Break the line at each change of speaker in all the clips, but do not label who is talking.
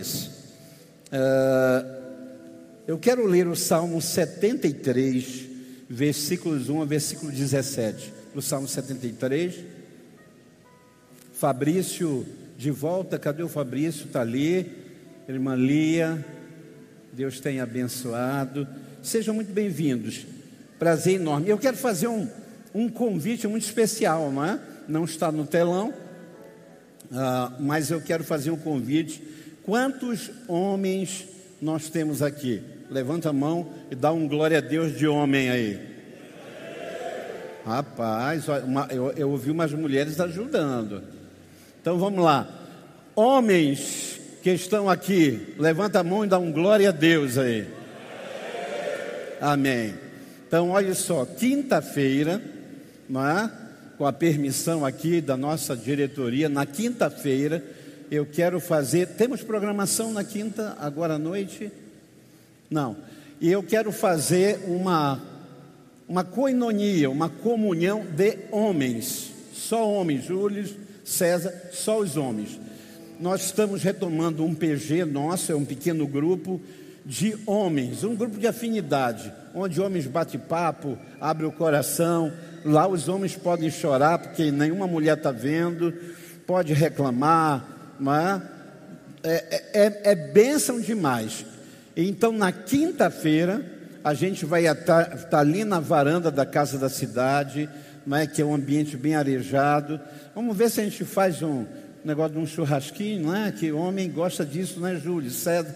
Uh, eu quero ler o Salmo 73, versículos 1 a versículo 17. Do Salmo 73. Fabrício de volta, cadê o Fabrício? Está ali. Irmã Lia, Deus tenha abençoado. Sejam muito bem-vindos. Prazer enorme. Eu quero fazer um, um convite muito especial, não é? Não está no telão, uh, mas eu quero fazer um convite Quantos homens nós temos aqui? Levanta a mão e dá um glória a Deus de homem aí. Rapaz, uma, eu, eu ouvi umas mulheres ajudando. Então vamos lá. Homens que estão aqui, levanta a mão e dá um glória a Deus aí. Amém. Então, olha só, quinta-feira, não é? com a permissão aqui da nossa diretoria, na quinta-feira, eu quero fazer. Temos programação na quinta, agora à noite? Não. E eu quero fazer uma, uma coinonia, uma comunhão de homens. Só homens, Júlio, César, só os homens. Nós estamos retomando um PG nosso, é um pequeno grupo de homens, um grupo de afinidade, onde homens bate papo, abre o coração. Lá os homens podem chorar porque nenhuma mulher está vendo, pode reclamar, é? É, é, é bênção demais. Então, na quinta-feira, a gente vai estar tá ali na varanda da Casa da Cidade, não é? que é um ambiente bem arejado. Vamos ver se a gente faz um negócio de um churrasquinho, não é? Que homem gosta disso, né, Júlio? Cedo,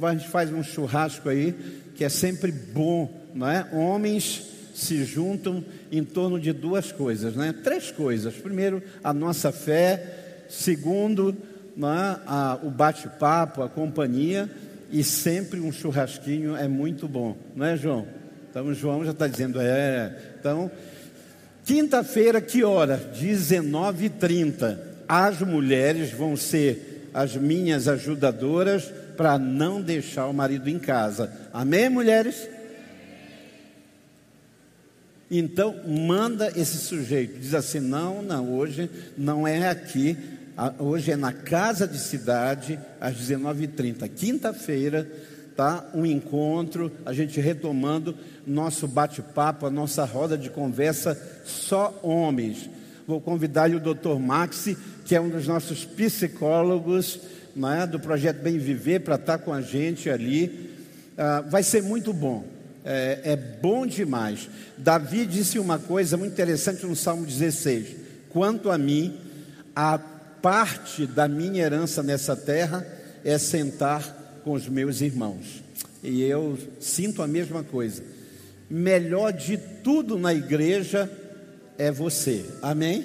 a gente faz um churrasco aí, que é sempre bom, não é? Homens se juntam em torno de duas coisas, né? Três coisas. Primeiro, a nossa fé. Segundo, né, a, o bate-papo, a companhia e sempre um churrasquinho é muito bom, não é, João? Então, João já está dizendo, é. Então, quinta-feira, que hora? 19h30. As mulheres vão ser as minhas ajudadoras para não deixar o marido em casa. Amém, mulheres? Então, manda esse sujeito, diz assim: não, não, hoje não é aqui, Hoje é na Casa de Cidade, às 19h30, quinta-feira, tá? Um encontro, a gente retomando nosso bate-papo, a nossa roda de conversa, só homens. Vou convidar o Dr. Maxi, que é um dos nossos psicólogos né, do projeto Bem Viver, para estar tá com a gente ali. Ah, vai ser muito bom. É, é bom demais. Davi disse uma coisa muito interessante no Salmo 16: Quanto a mim, a parte da minha herança nessa terra é sentar com os meus irmãos. E eu sinto a mesma coisa. Melhor de tudo na igreja é você. Amém?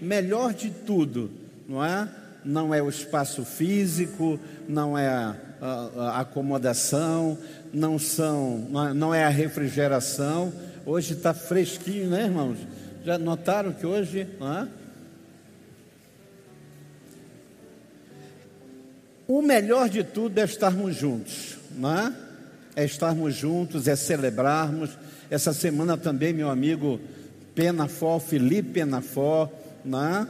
Melhor de tudo, não é? Não é o espaço físico, não é a, a, a acomodação, não são, não é a refrigeração. Hoje está fresquinho, né, irmãos? Já notaram que hoje, não é? O melhor de tudo é estarmos juntos, não é? É estarmos juntos, é celebrarmos. Essa semana também, meu amigo Penafó, Felipe Penafó, não é?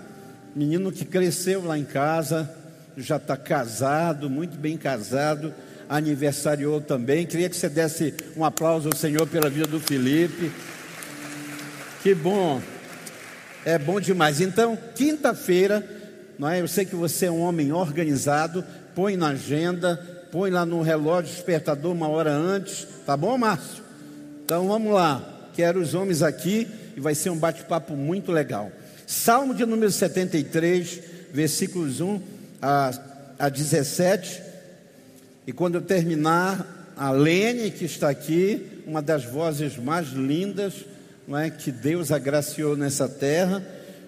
menino que cresceu lá em casa, já está casado, muito bem casado, aniversariou também. Queria que você desse um aplauso ao Senhor pela vida do Felipe. Que bom, é bom demais. Então, quinta-feira, não é? Eu sei que você é um homem organizado, põe na agenda, põe lá no relógio despertador uma hora antes, tá bom, Márcio? Então vamos lá, quero os homens aqui e vai ser um bate-papo muito legal. Salmo de número 73, versículos 1 a, a 17. E quando eu terminar, a Lene, que está aqui, uma das vozes mais lindas não é, que Deus agraciou nessa terra,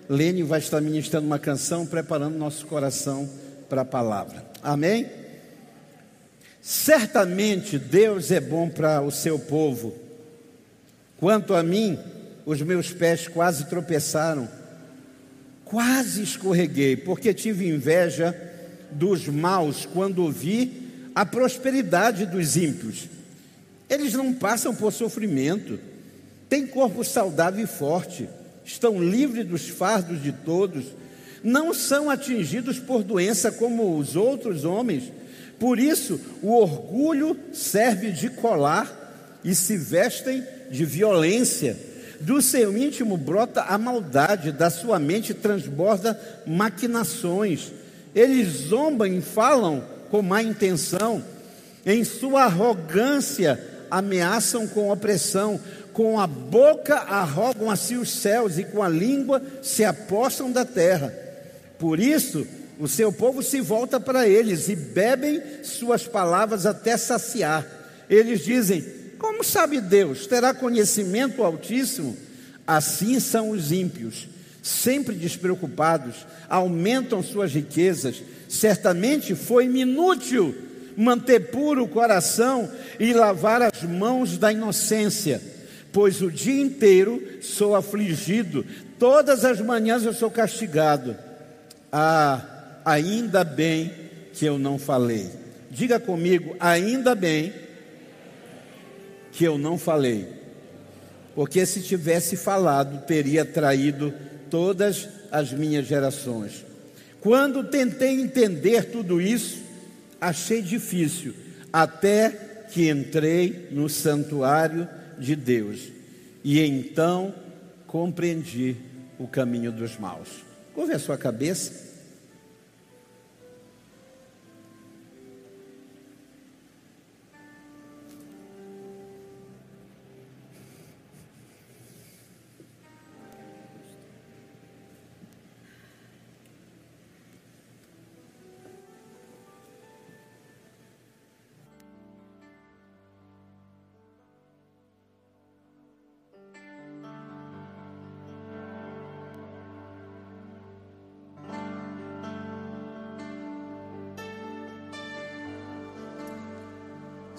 Lene vai estar ministrando uma canção, preparando nosso coração para a palavra. Amém? Certamente Deus é bom para o seu povo. Quanto a mim, os meus pés quase tropeçaram, quase escorreguei, porque tive inveja dos maus quando ouvi a prosperidade dos ímpios. Eles não passam por sofrimento, têm corpo saudável e forte, estão livres dos fardos de todos não são atingidos por doença como os outros homens, Por isso, o orgulho serve de colar e se vestem de violência. Do seu íntimo brota a maldade, da sua mente transborda maquinações. Eles zombam e falam com má intenção, em sua arrogância ameaçam com opressão, com a boca arrogam a si os céus e com a língua se apostam da terra. Por isso, o seu povo se volta para eles e bebem suas palavras até saciar. Eles dizem: Como sabe Deus? Terá conhecimento Altíssimo? Assim são os ímpios, sempre despreocupados, aumentam suas riquezas. Certamente foi inútil manter puro o coração e lavar as mãos da inocência, pois o dia inteiro sou afligido, todas as manhãs eu sou castigado. Ah, ainda bem que eu não falei. Diga comigo, ainda bem que eu não falei. Porque se tivesse falado, teria traído todas as minhas gerações. Quando tentei entender tudo isso, achei difícil, até que entrei no santuário de Deus. E então compreendi o caminho dos maus. Curve a sua cabeça.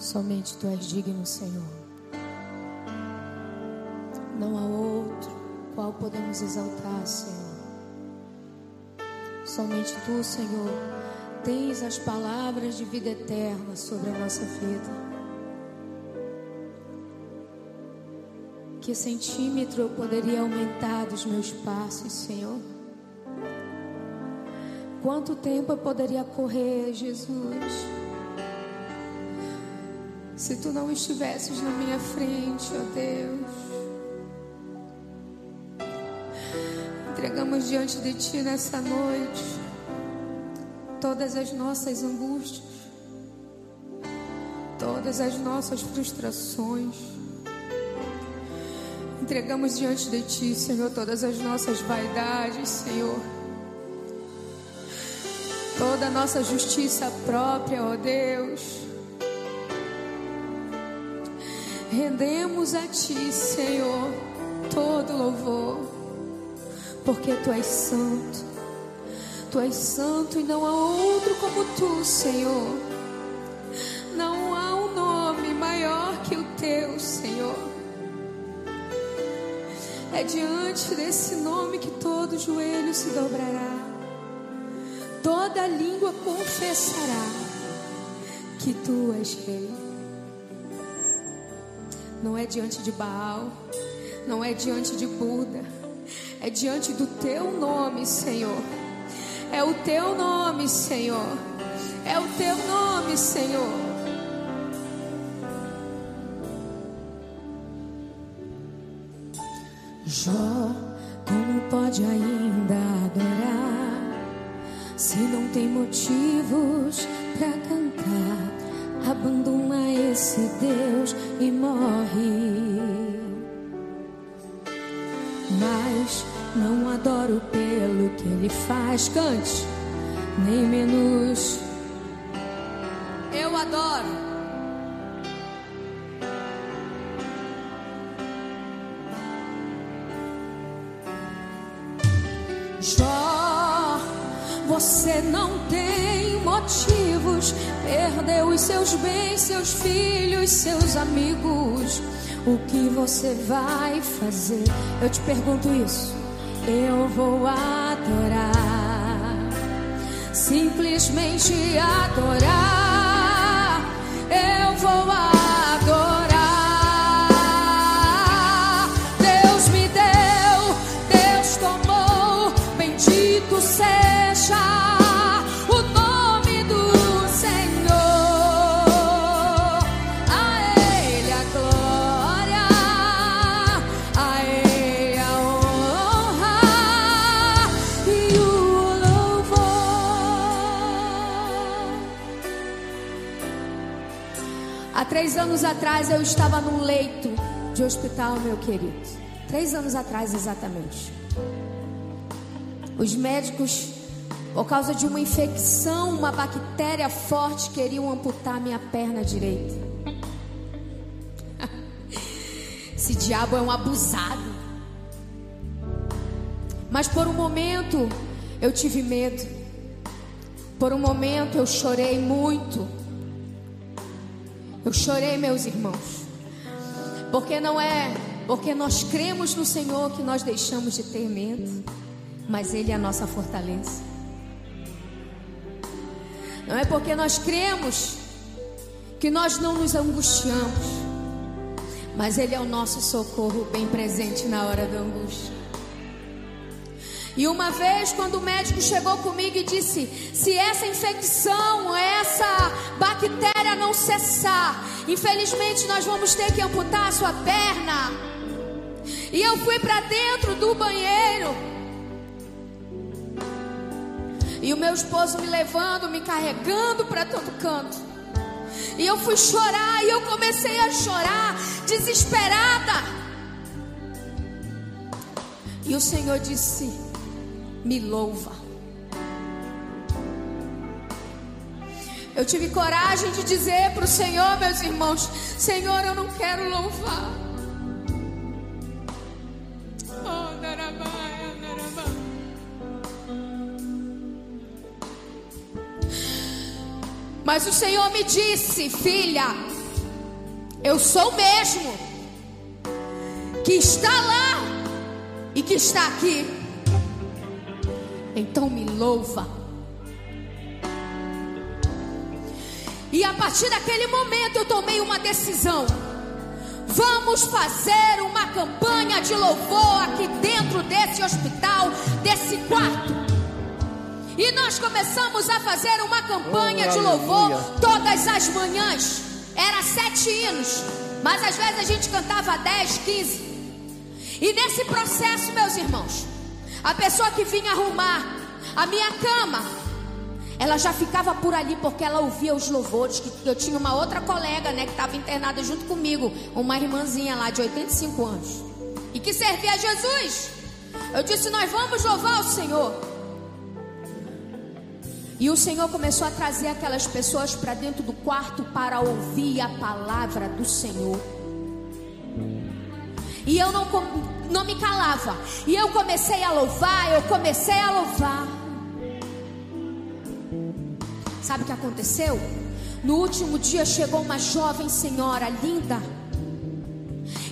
Somente tu és digno, Senhor. Não há outro qual podemos exaltar, Senhor. Somente tu, Senhor, tens as palavras de vida eterna sobre a nossa vida. Que centímetro eu poderia aumentar dos meus passos, Senhor? Quanto tempo eu poderia correr, Jesus? Se tu não estivesses na minha frente, ó Deus, entregamos diante de ti nessa noite todas as nossas angústias, todas as nossas frustrações. Entregamos diante de ti, Senhor, todas as nossas vaidades, Senhor. Toda a nossa justiça própria, ó Deus. Rendemos a Ti, Senhor, todo louvor, porque Tu és santo. Tu és santo e não há outro como Tu, Senhor. Não há um nome maior que o Teu, Senhor. É diante desse nome que todo joelho se dobrará, toda língua confessará que Tu és Rei. Não é diante de Baal, não é diante de Buda, é diante do teu nome, Senhor. É o teu nome, Senhor. É o teu nome, Senhor. Jó, como pode ainda adorar se não tem motivos para cantar? Deus e morre. Mas não adoro pelo que ele faz, cante, nem menos. Eu adoro. Seus bens, seus filhos, seus amigos. O que você vai fazer? Eu te pergunto isso. Eu vou adorar. Simplesmente adorar. Eu vou adorar. Anos atrás eu estava num leito de hospital, meu querido. Três anos atrás, exatamente. Os médicos, por causa de uma infecção, uma bactéria forte, queriam amputar minha perna direita. Esse diabo é um abusado. Mas por um momento eu tive medo. Por um momento eu chorei muito. Eu chorei, meus irmãos. Porque não é porque nós cremos no Senhor que nós deixamos de ter medo, mas Ele é a nossa fortaleza. Não é porque nós cremos que nós não nos angustiamos, mas Ele é o nosso socorro bem presente na hora da angústia. E uma vez, quando o médico chegou comigo e disse: se essa infecção, essa bactéria não cessar, infelizmente nós vamos ter que amputar a sua perna. E eu fui para dentro do banheiro. E o meu esposo me levando, me carregando para todo canto. E eu fui chorar, e eu comecei a chorar, desesperada. E o Senhor disse: me louva. Eu tive coragem de dizer para o Senhor, meus irmãos: Senhor, eu não quero louvar. Oh, Mas o Senhor me disse, filha, eu sou o mesmo que está lá e que está aqui. Então me louva. E a partir daquele momento eu tomei uma decisão. Vamos fazer uma campanha de louvor aqui dentro desse hospital, desse quarto. E nós começamos a fazer uma campanha oh, de louvor todas as manhãs. Era sete hinos, mas às vezes a gente cantava dez, quinze. E nesse processo, meus irmãos, a pessoa que vinha arrumar a minha cama, ela já ficava por ali porque ela ouvia os louvores. Que eu tinha uma outra colega, né, que estava internada junto comigo, uma irmãzinha lá de 85 anos, e que servia a Jesus. Eu disse: Nós vamos louvar o Senhor. E o Senhor começou a trazer aquelas pessoas para dentro do quarto para ouvir a palavra do Senhor. E eu não não me calava. E eu comecei a louvar, eu comecei a louvar. Sabe o que aconteceu? No último dia chegou uma jovem senhora linda.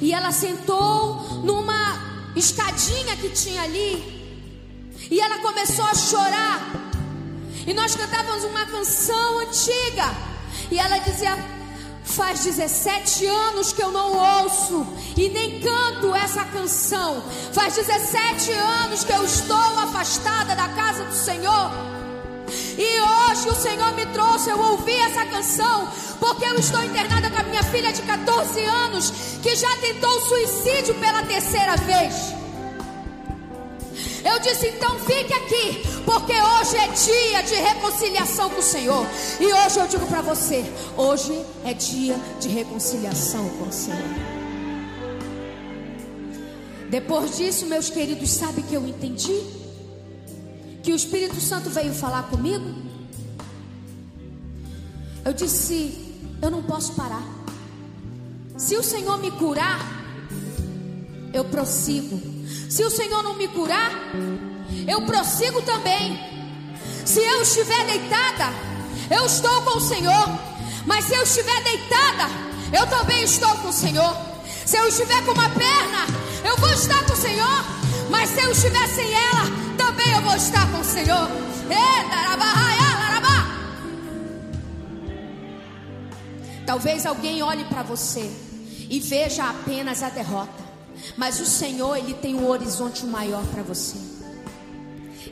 E ela sentou numa escadinha que tinha ali. E ela começou a chorar. E nós cantávamos uma canção antiga. E ela dizia: Faz 17 anos que eu não ouço e nem canto essa canção. Faz 17 anos que eu estou afastada da casa do Senhor. E hoje o Senhor me trouxe, eu ouvi essa canção, porque eu estou internada com a minha filha de 14 anos, que já tentou suicídio pela terceira vez. Eu disse: então fique aqui, porque hoje é dia de reconciliação com o Senhor. E hoje eu digo para você: hoje é dia de reconciliação com o Senhor. Depois disso, meus queridos, sabe que eu entendi? Que o Espírito Santo veio falar comigo. Eu disse: eu não posso parar. Se o Senhor me curar, eu prossigo. Se o Senhor não me curar, eu prossigo também. Se eu estiver deitada, eu estou com o Senhor. Mas se eu estiver deitada, eu também estou com o Senhor. Se eu estiver com uma perna, eu vou estar com o Senhor. Mas se eu estiver sem ela, também eu vou estar com o Senhor. Talvez alguém olhe para você e veja apenas a derrota. Mas o Senhor, Ele tem um horizonte maior para você.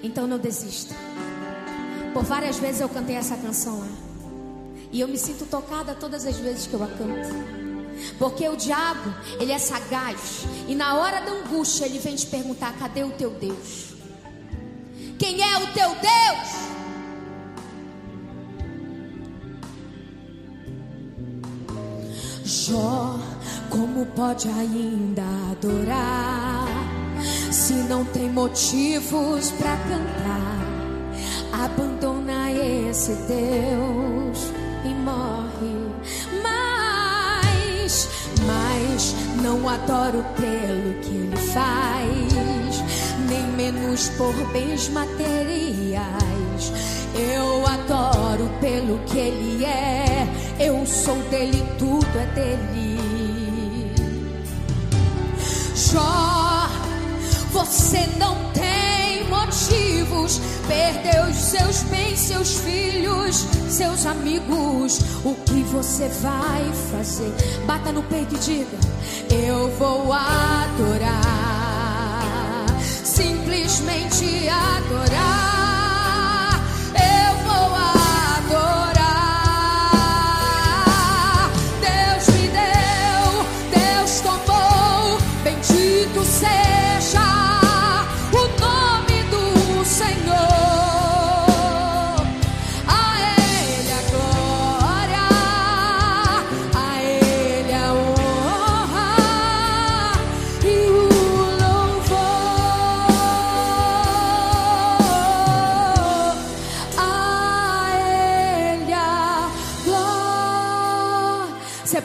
Então não desista. Por várias vezes eu cantei essa canção lá. E eu me sinto tocada todas as vezes que eu a canto. Porque o diabo, ele é sagaz. E na hora da angústia, ele vem te perguntar: cadê o teu Deus? Quem é o teu Deus? Jó, como pode ainda adorar se não tem motivos para cantar? Abandona esse Deus e morre. Mas, mas não adoro pelo que ele faz, nem menos por bens materiais. Eu adoro pelo que ele é. Eu sou dele, tudo é dele. Jó, você não tem motivos. Perdeu os seus bens, seus filhos, seus amigos. O que você vai fazer? Bata no peito e diga: Eu vou adorar. Simplesmente adorar.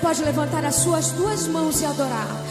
Pode levantar as suas duas mãos e adorar.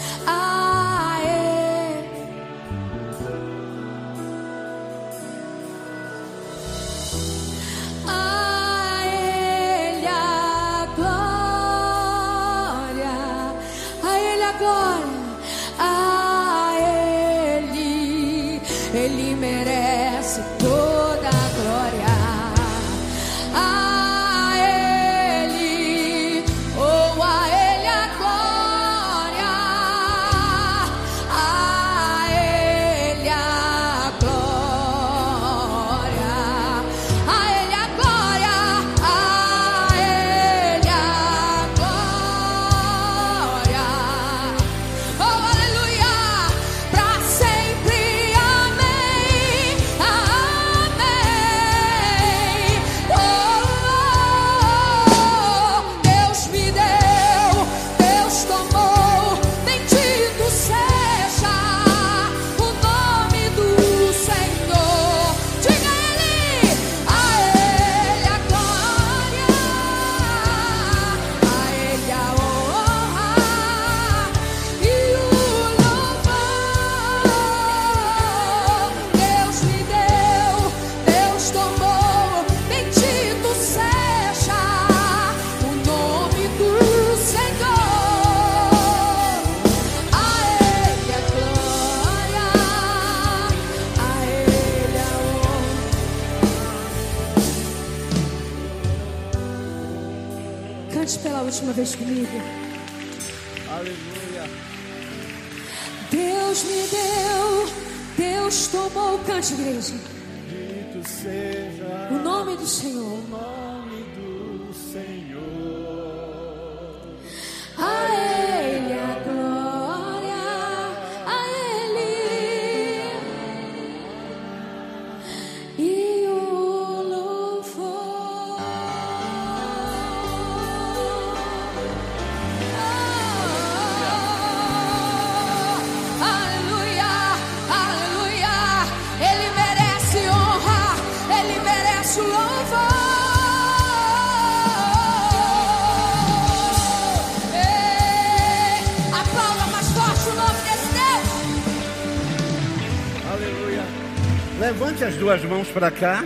Levante as duas mãos para cá.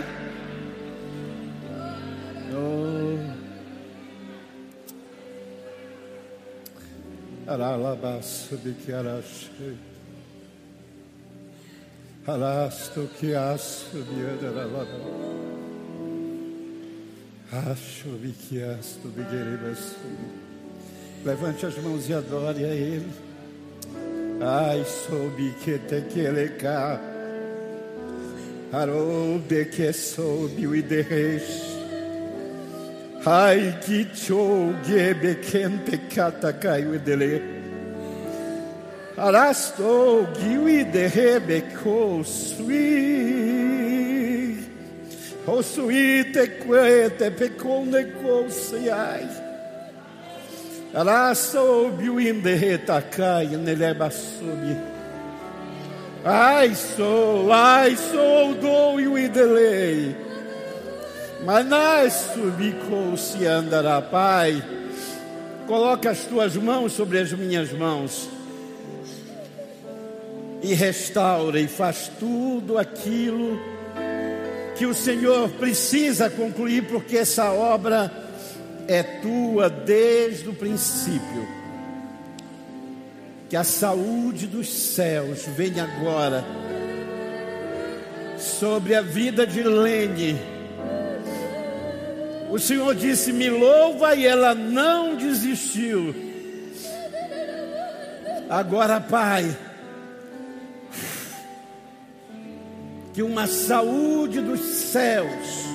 Que que. Levante as mãos e adore a Ele. Ai, soube que te. Harou de que soube o ideresh. Ai, que chou gebe quem pecata caiu dele. Arasto giui de rebeco sui. O sui te quete pecone co ai. Rasobi o inderretakai nelebasubi. Ai sou, ai sou do e o idelei. Manás subicou se andará, Pai. Coloca as tuas mãos sobre as minhas mãos e restaura e faz tudo aquilo que o Senhor precisa concluir, porque essa obra é tua desde o princípio. Que a saúde dos céus venha agora sobre a vida de Lene. O Senhor disse: Me louva, e ela não desistiu. Agora, Pai, que uma saúde dos céus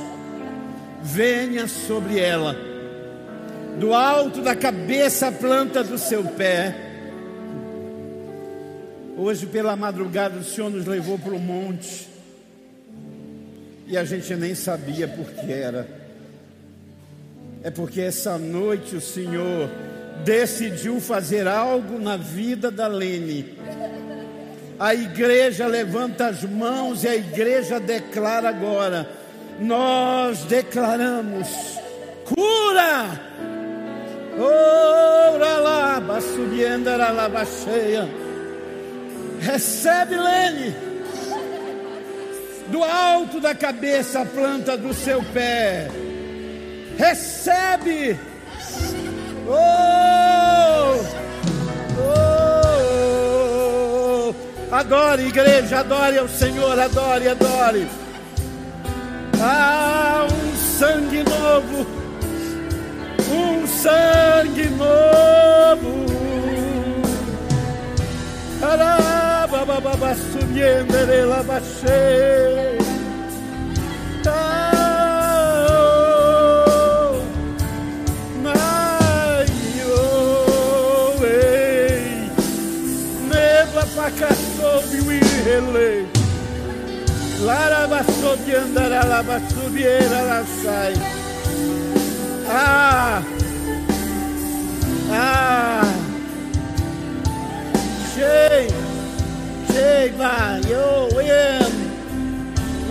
venha sobre ela, do alto da cabeça à planta do seu pé. Hoje, pela madrugada, o Senhor nos levou para o monte e a gente nem sabia por que era. É porque essa noite o Senhor decidiu fazer algo na vida da Lene a igreja levanta as mãos e a igreja declara agora: Nós declaramos cura. Ora lá, subindo a lava cheia. Recebe, Lene, do alto da cabeça a planta do seu pé. Recebe. Oh! Adore, igreja, adore ao Senhor, adore, adore. Ah, um sangue novo, um sangue novo. Arabababa, subiendere, labachei. ele. Larabasobi andará, labasubiera, lá sai. Ah! Ah! Shei! Vai, eu, em.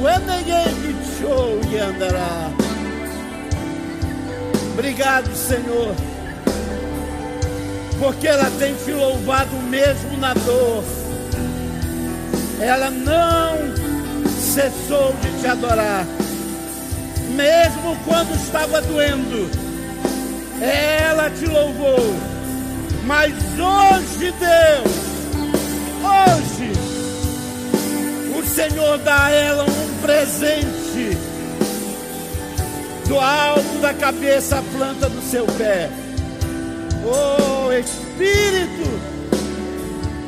When ninguém me show e andará. Obrigado, Senhor. Porque ela tem te louvado mesmo na dor ela não cessou de te adorar, mesmo quando estava doendo, ela te louvou. Mas hoje, Deus, hoje, o Senhor dá a ela um presente do alto da cabeça à planta do seu pé. Oh Espírito,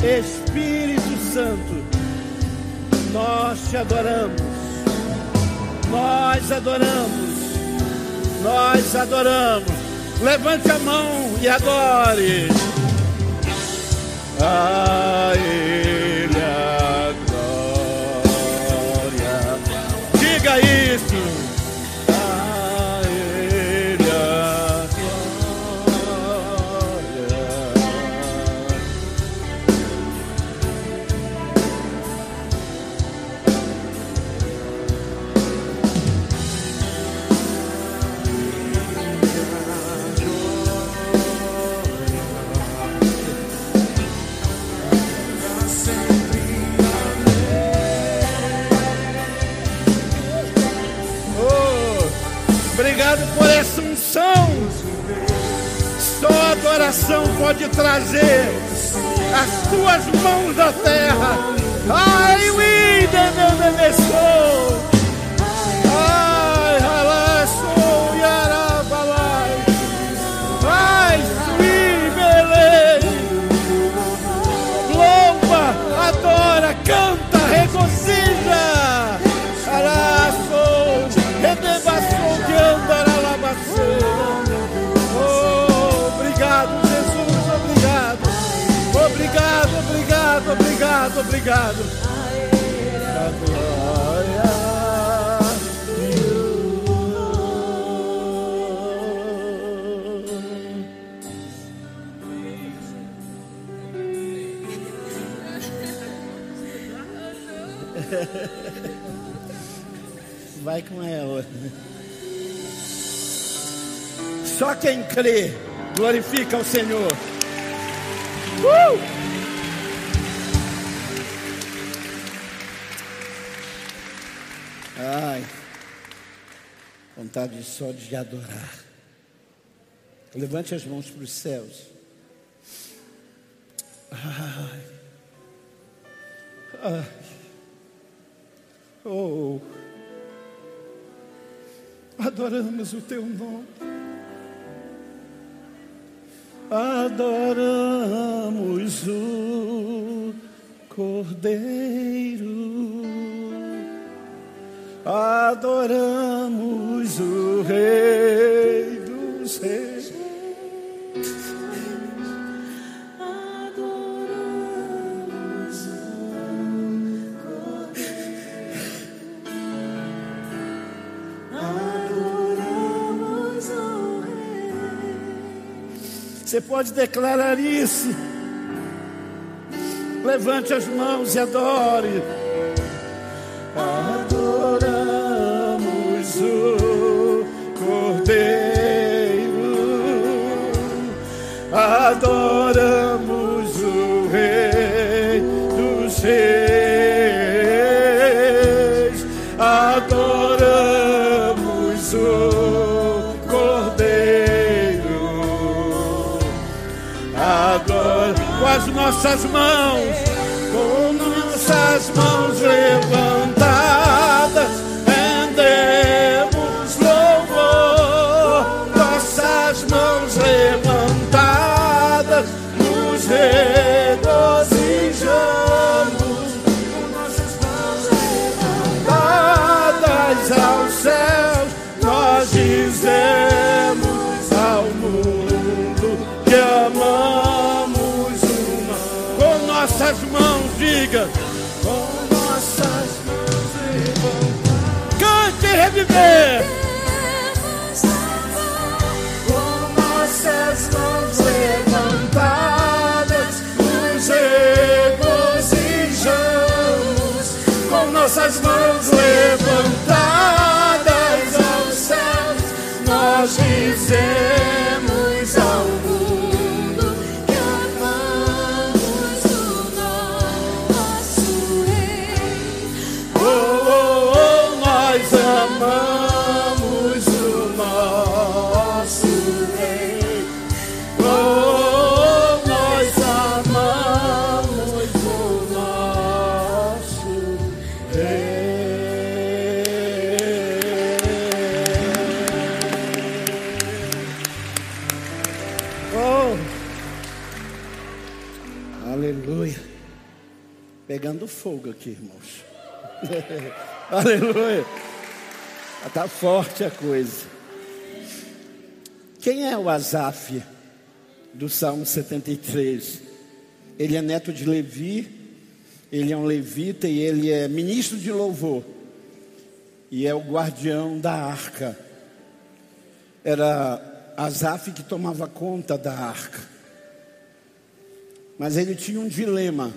Espírito Santo nós te adoramos, nós adoramos, nós adoramos. Levante a mão e adore. A pode só de adorar. Levante as mãos para os céus. Ai, ai, oh, adoramos o teu nome. Adoramos o Cordeiro, adoramos o Rei dos Reis. Você pode declarar isso. Levante as mãos e adore. Nossas mãos, com nossas mãos levantadas, dizemos Pegando fogo aqui, irmãos. Aleluia. Está forte a coisa. Quem é o Asaf do Salmo 73? Ele é neto de Levi, ele é um levita e ele é ministro de louvor. E é o guardião da arca. Era Asaf que tomava conta da arca. Mas ele tinha um dilema.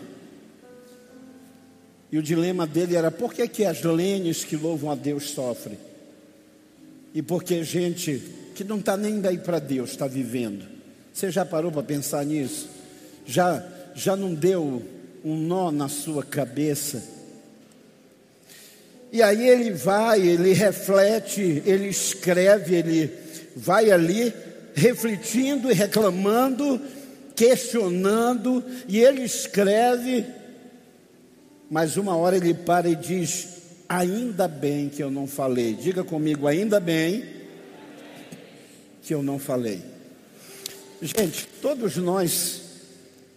E o dilema dele era por que, que as lênias que louvam a Deus sofrem? E por que gente que não está nem daí para Deus está vivendo? Você já parou para pensar nisso? Já, já não deu um nó na sua cabeça? E aí ele vai, ele reflete, ele escreve, ele vai ali refletindo e reclamando, questionando, e ele escreve mas uma hora ele para e diz: Ainda bem que eu não falei. Diga comigo, ainda bem que eu não falei. Gente, todos nós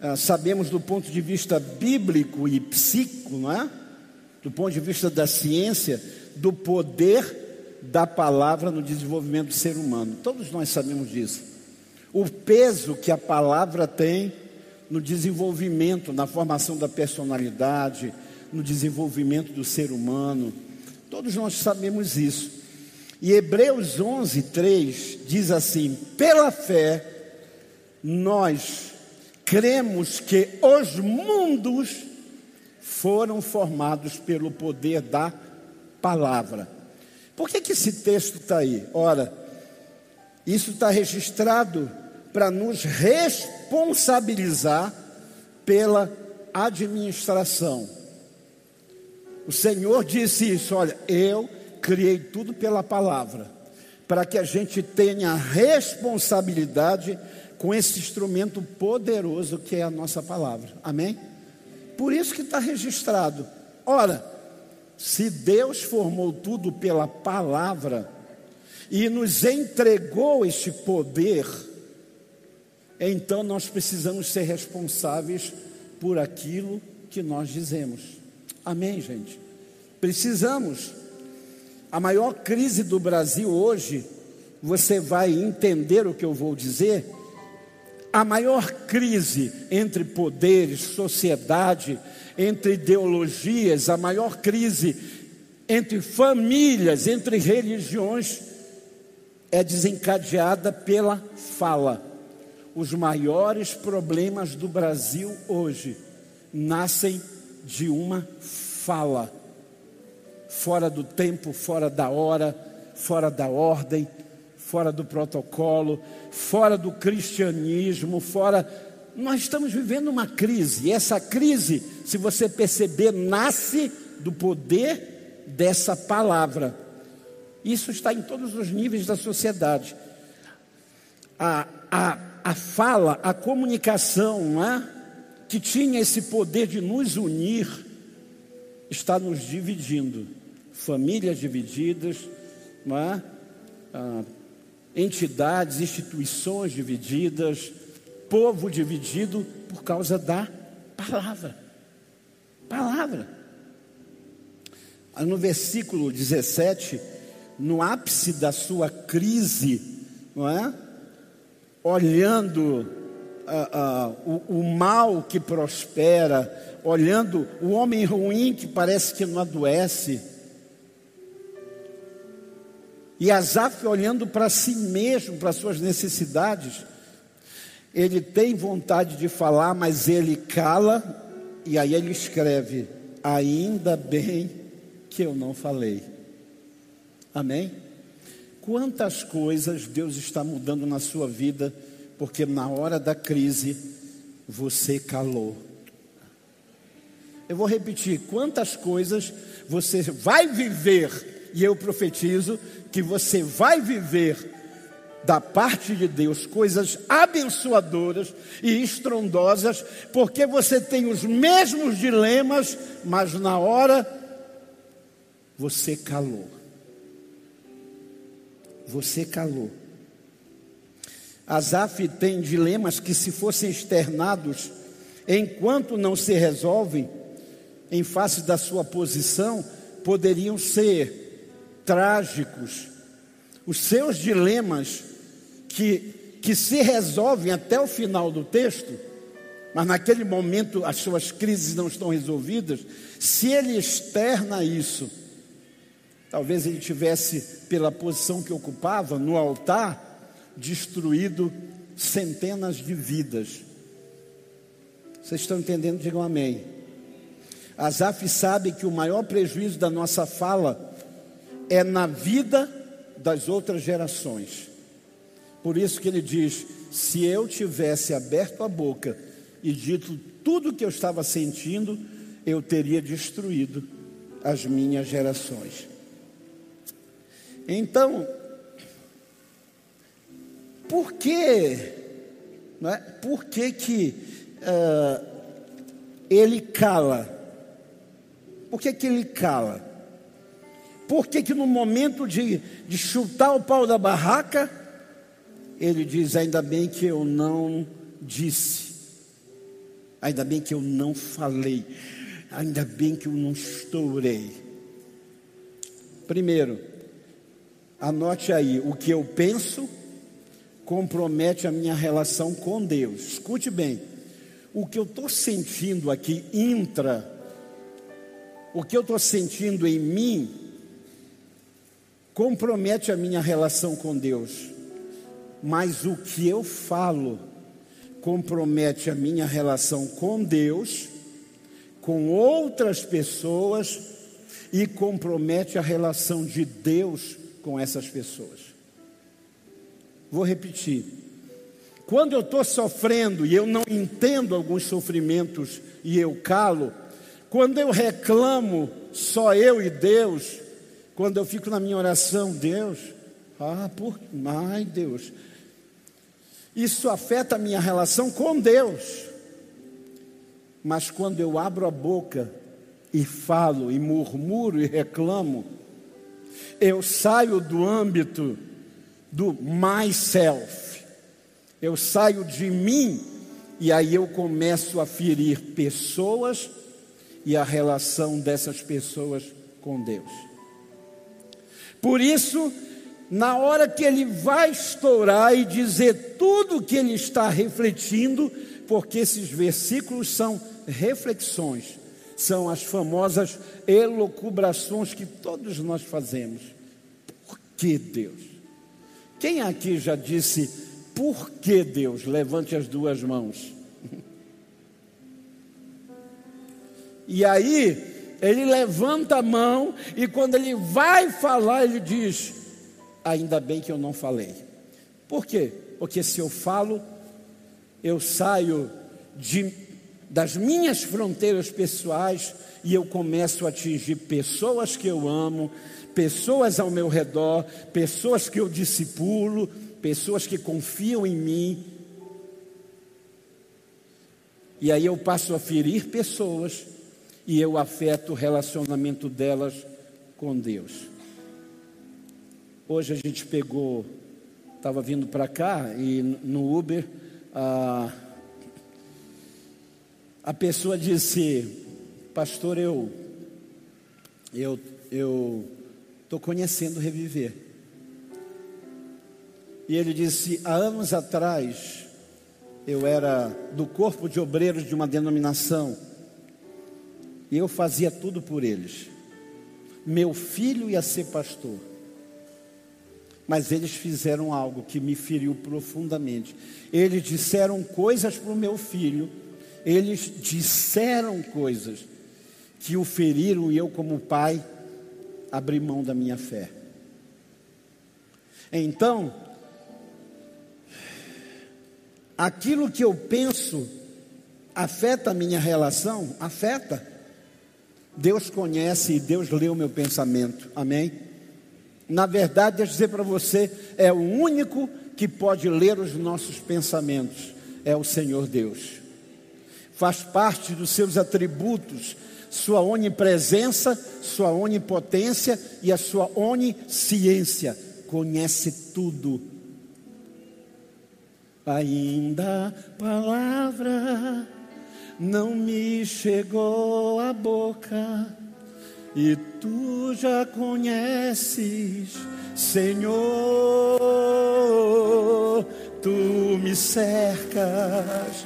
ah, sabemos do ponto de vista bíblico e psíquico, não é? Do ponto de vista da ciência, do poder da palavra no desenvolvimento do ser humano. Todos nós sabemos disso. O peso que a palavra tem no desenvolvimento, na formação da personalidade, no desenvolvimento do ser humano. Todos nós sabemos isso. E Hebreus 11, 3 diz assim: pela fé, nós cremos que os mundos foram formados pelo poder da palavra. Por que, que esse texto está aí? Ora, isso está registrado para nos responsabilizar pela administração. O Senhor disse isso: olha, eu criei tudo pela palavra, para que a gente tenha responsabilidade com esse instrumento poderoso que é a nossa palavra. Amém? Por isso que está registrado. Ora, se Deus formou tudo pela palavra e nos entregou este poder, então nós precisamos ser responsáveis por aquilo que nós dizemos. Amém, gente? Precisamos. A maior crise do Brasil hoje, você vai entender o que eu vou dizer. A maior crise entre poderes, sociedade, entre ideologias, a maior crise entre famílias, entre religiões, é desencadeada pela fala. Os maiores problemas do Brasil hoje nascem de uma fala, fora do tempo, fora da hora, fora da ordem, fora do protocolo, fora do cristianismo, fora. Nós estamos vivendo uma crise, e essa crise, se você perceber, nasce do poder dessa palavra. Isso está em todos os níveis da sociedade. A, a, a fala, a comunicação, é? Que tinha esse poder de nos unir, está nos dividindo. Famílias divididas, é? ah, entidades, instituições divididas, povo dividido por causa da palavra. Palavra. No versículo 17 no ápice da sua crise, não é? Olhando o, o mal que prospera, olhando o homem ruim que parece que não adoece. E Asaf olhando para si mesmo, para suas necessidades, ele tem vontade de falar, mas ele cala, e aí ele escreve: Ainda bem que eu não falei. Amém? Quantas coisas Deus está mudando na sua vida, porque na hora da crise você calou. Eu vou repetir: quantas coisas você vai viver, e eu profetizo que você vai viver da parte de Deus coisas abençoadoras e estrondosas, porque você tem os mesmos dilemas, mas na hora você calou você calou. Asaf tem dilemas que, se fossem externados, enquanto não se resolvem, em face da sua posição, poderiam ser trágicos. Os seus dilemas, que, que se resolvem até o final do texto, mas naquele momento as suas crises não estão resolvidas, se ele externa isso, Talvez ele tivesse, pela posição que ocupava no altar, destruído centenas de vidas. Vocês estão entendendo? Digam amém. Asaf sabe que o maior prejuízo da nossa fala é na vida das outras gerações. Por isso que ele diz: se eu tivesse aberto a boca e dito tudo o que eu estava sentindo, eu teria destruído as minhas gerações. Então, por que, não é? por que, que uh, ele cala? Por que, que ele cala? Por que, que no momento de, de chutar o pau da barraca, ele diz: Ainda bem que eu não disse, ainda bem que eu não falei, ainda bem que eu não estourei. Primeiro, Anote aí, o que eu penso compromete a minha relação com Deus. Escute bem, o que eu estou sentindo aqui intra, o que eu estou sentindo em mim, compromete a minha relação com Deus. Mas o que eu falo compromete a minha relação com Deus, com outras pessoas e compromete a relação de Deus com essas pessoas. Vou repetir. Quando eu estou sofrendo e eu não entendo alguns sofrimentos e eu calo, quando eu reclamo só eu e Deus, quando eu fico na minha oração, Deus, ah, por, ai Deus, isso afeta a minha relação com Deus. Mas quando eu abro a boca e falo, e murmuro e reclamo, eu saio do âmbito do myself, eu saio de mim e aí eu começo a ferir pessoas e a relação dessas pessoas com Deus. Por isso, na hora que ele vai estourar e dizer tudo o que ele está refletindo, porque esses versículos são reflexões, são as famosas elocubrações que todos nós fazemos. Por que Deus? Quem aqui já disse, por que Deus? Levante as duas mãos. E aí, ele levanta a mão e quando ele vai falar, ele diz: ainda bem que eu não falei. Por quê? Porque se eu falo, eu saio de, das minhas fronteiras pessoais e eu começo a atingir pessoas que eu amo, pessoas ao meu redor, pessoas que eu discipulo, pessoas que confiam em mim. E aí eu passo a ferir pessoas e eu afeto o relacionamento delas com Deus. Hoje a gente pegou, estava vindo para cá e no Uber a, a pessoa disse, pastor, eu eu eu estou conhecendo reviver. E ele disse, há anos atrás eu era do corpo de obreiros de uma denominação e eu fazia tudo por eles. Meu filho ia ser pastor. Mas eles fizeram algo que me feriu profundamente. Eles disseram coisas para o meu filho, eles disseram coisas que o feriram e eu, como pai, abri mão da minha fé. Então, aquilo que eu penso afeta a minha relação? Afeta. Deus conhece e Deus lê o meu pensamento. Amém? Na verdade, deixa eu dizer para você, é o único que pode ler os nossos pensamentos, é o Senhor Deus. Faz parte dos seus atributos, sua onipresença, sua onipotência e a sua onisciência. Conhece tudo. Ainda palavra não me chegou à boca e tu já conheces, Senhor, tu me cercas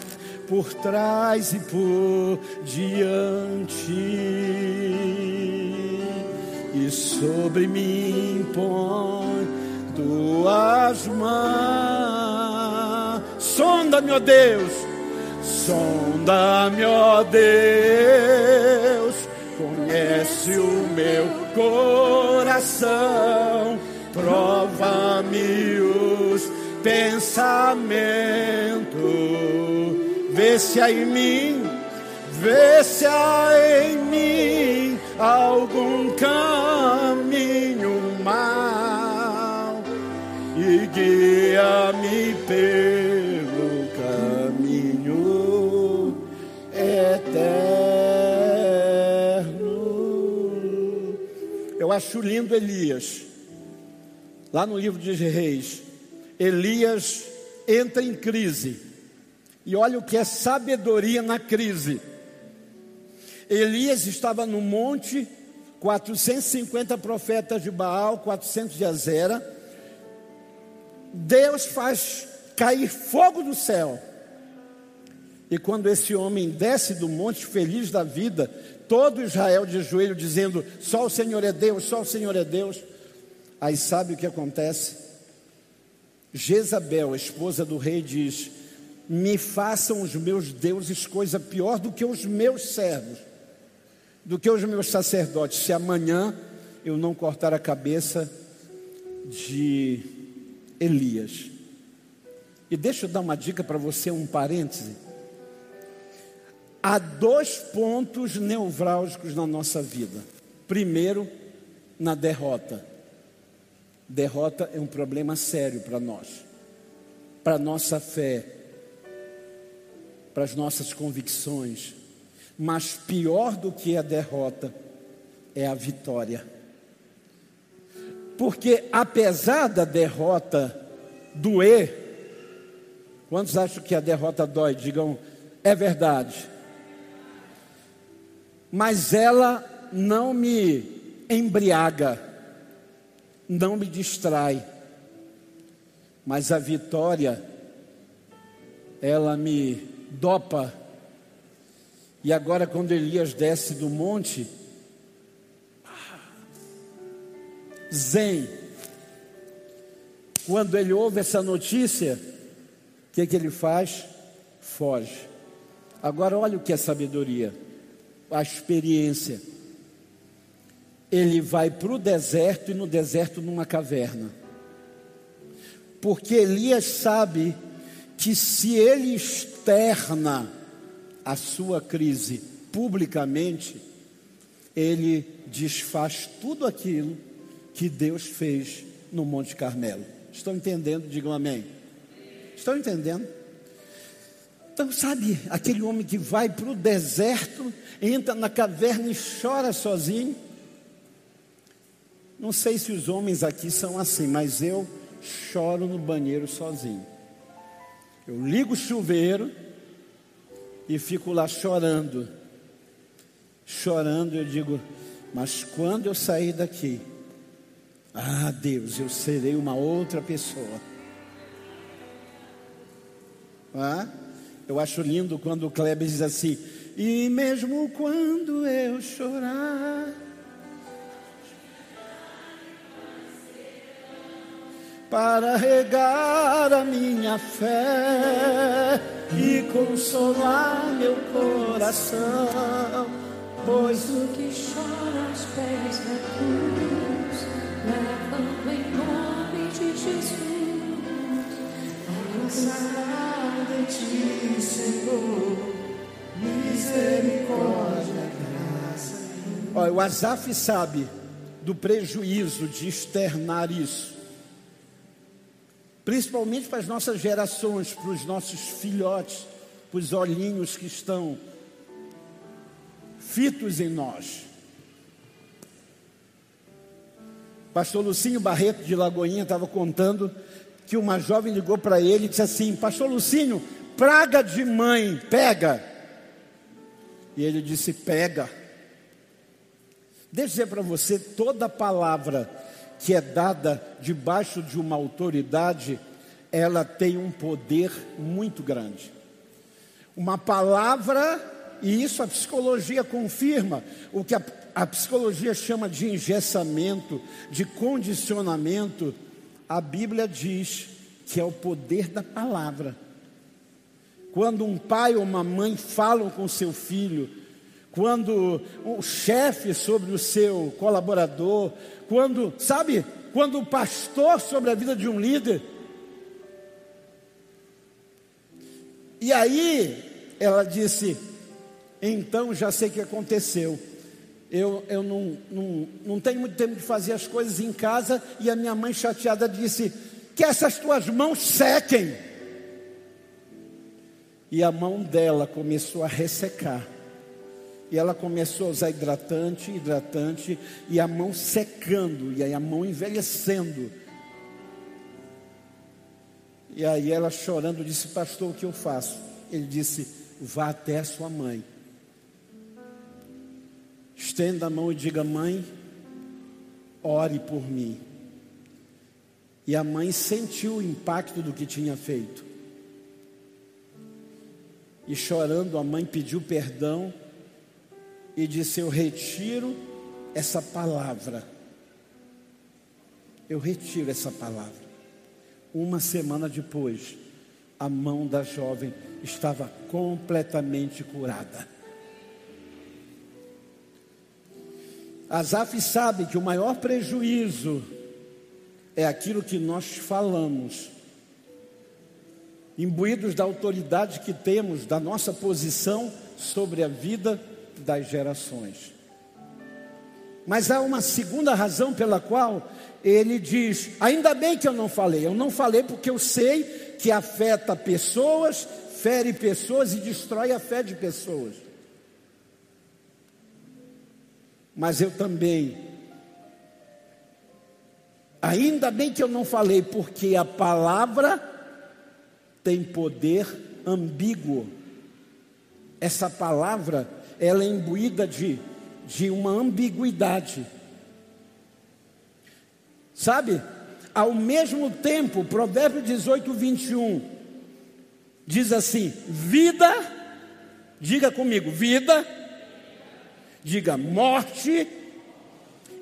por trás e por diante, e sobre mim põe tuas mãos. Sonda-me, ó Deus, sonda-me, ó Deus. Conhece o meu coração, prova-me os pensamentos, vê se há em mim, vê se há em mim algum caminho mal e guia-me pelo caminho eterno. Eu acho lindo Elias. Lá no livro de Reis, Elias entra em crise. E olha o que é sabedoria na crise. Elias estava no monte, 450 profetas de Baal, 400 de Azera. Deus faz cair fogo do céu. E quando esse homem desce do monte feliz da vida, todo Israel de joelho dizendo: Só o Senhor é Deus, só o Senhor é Deus. Aí sabe o que acontece? Jezabel, esposa do rei, diz: Me façam os meus deuses coisa pior do que os meus servos. do que os meus sacerdotes se amanhã eu não cortar a cabeça de Elias. E deixa eu dar uma dica para você, um parêntese. Há dois pontos nevrálgicos na nossa vida. Primeiro, na derrota. Derrota é um problema sério para nós, para nossa fé, para as nossas convicções. Mas pior do que a derrota é a vitória. Porque apesar da derrota doer, quantos acham que a derrota dói? Digam, é verdade. Mas ela não me embriaga, não me distrai. Mas a vitória, ela me dopa. E agora, quando Elias desce do monte, zen. Quando ele ouve essa notícia, o que, que ele faz? Foge. Agora, olha o que é sabedoria, a experiência. Ele vai para o deserto e no deserto numa caverna. Porque Elias sabe que se ele externa a sua crise publicamente, ele desfaz tudo aquilo que Deus fez no Monte Carmelo. Estão entendendo? Digam amém. Estão entendendo? Então, sabe, aquele homem que vai para o deserto, entra na caverna e chora sozinho. Não sei se os homens aqui são assim, mas eu choro no banheiro sozinho. Eu ligo o chuveiro e fico lá chorando. Chorando, eu digo, mas quando eu sair daqui, ah, Deus, eu serei uma outra pessoa. Ah, eu acho lindo quando o Kleber diz assim: E mesmo quando eu chorar, para regar a minha fé e consolar meu coração, pois o que chora aos pés da cruz levando em nome de Jesus a de ti, Senhor, misericórdia, graça. Olha, o Azaf sabe do prejuízo de externar isso, principalmente para as nossas gerações, para os nossos filhotes, para os olhinhos que estão fitos em nós. Pastor Lucinho Barreto de Lagoinha estava contando que uma jovem ligou para ele e disse assim: Pastor Lucinho, praga de mãe, pega. E ele disse: Pega. Deixa eu dizer para você: toda palavra que é dada debaixo de uma autoridade, ela tem um poder muito grande. Uma palavra, e isso a psicologia confirma, o que a a psicologia chama de engessamento, de condicionamento, a Bíblia diz que é o poder da palavra. Quando um pai ou uma mãe falam com seu filho, quando o chefe sobre o seu colaborador, quando, sabe, quando o pastor sobre a vida de um líder. E aí ela disse: então já sei o que aconteceu eu, eu não, não, não tenho muito tempo de fazer as coisas em casa, e a minha mãe chateada disse: Que essas tuas mãos sequem. E a mão dela começou a ressecar. E ela começou a usar hidratante, hidratante, e a mão secando, e aí a mão envelhecendo. E aí ela chorando disse: Pastor, o que eu faço? Ele disse: Vá até a sua mãe Estenda a mão e diga: Mãe, ore por mim. E a mãe sentiu o impacto do que tinha feito. E chorando, a mãe pediu perdão e disse: Eu retiro essa palavra. Eu retiro essa palavra. Uma semana depois, a mão da jovem estava completamente curada. Asaf sabe que o maior prejuízo é aquilo que nós falamos, imbuídos da autoridade que temos, da nossa posição sobre a vida das gerações. Mas há uma segunda razão pela qual ele diz: ainda bem que eu não falei, eu não falei porque eu sei que afeta pessoas, fere pessoas e destrói a fé de pessoas. Mas eu também, ainda bem que eu não falei, porque a palavra tem poder ambíguo. Essa palavra, ela é imbuída de, de uma ambiguidade. Sabe? Ao mesmo tempo, Provérbio 18, 21, diz assim: vida, diga comigo, vida, diga morte,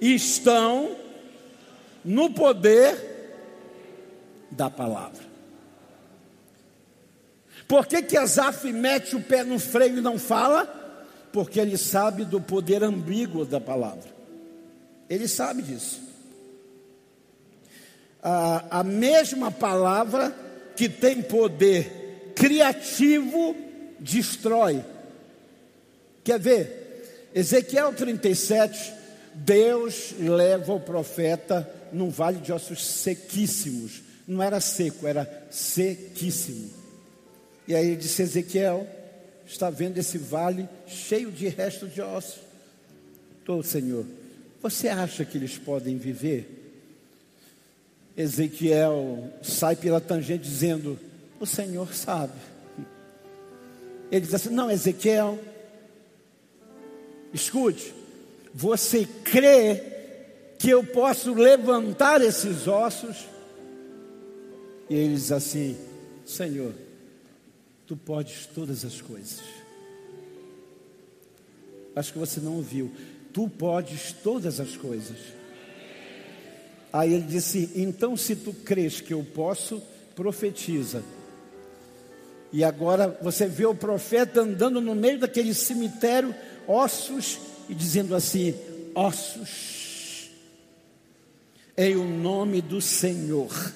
estão no poder da palavra. Por que, que Asaf mete o pé no freio e não fala? Porque ele sabe do poder ambíguo da palavra. Ele sabe disso. A, a mesma palavra que tem poder criativo destrói. Quer ver? Ezequiel 37, Deus leva o profeta num vale de ossos sequíssimos. Não era seco, era sequíssimo. E aí ele disse: Ezequiel, está vendo esse vale cheio de restos de ossos? Estou, Senhor. Você acha que eles podem viver? Ezequiel sai pela tangente dizendo: O Senhor sabe. Ele diz assim: Não, Ezequiel, escute, você crê que eu posso levantar esses ossos? E ele diz assim: Senhor, Tu podes todas as coisas. Acho que você não ouviu. Tu podes todas as coisas. Aí ele disse: Então, se tu crês que eu posso, profetiza. E agora você vê o profeta andando no meio daquele cemitério, ossos, e dizendo assim: Ossos, em o nome do Senhor,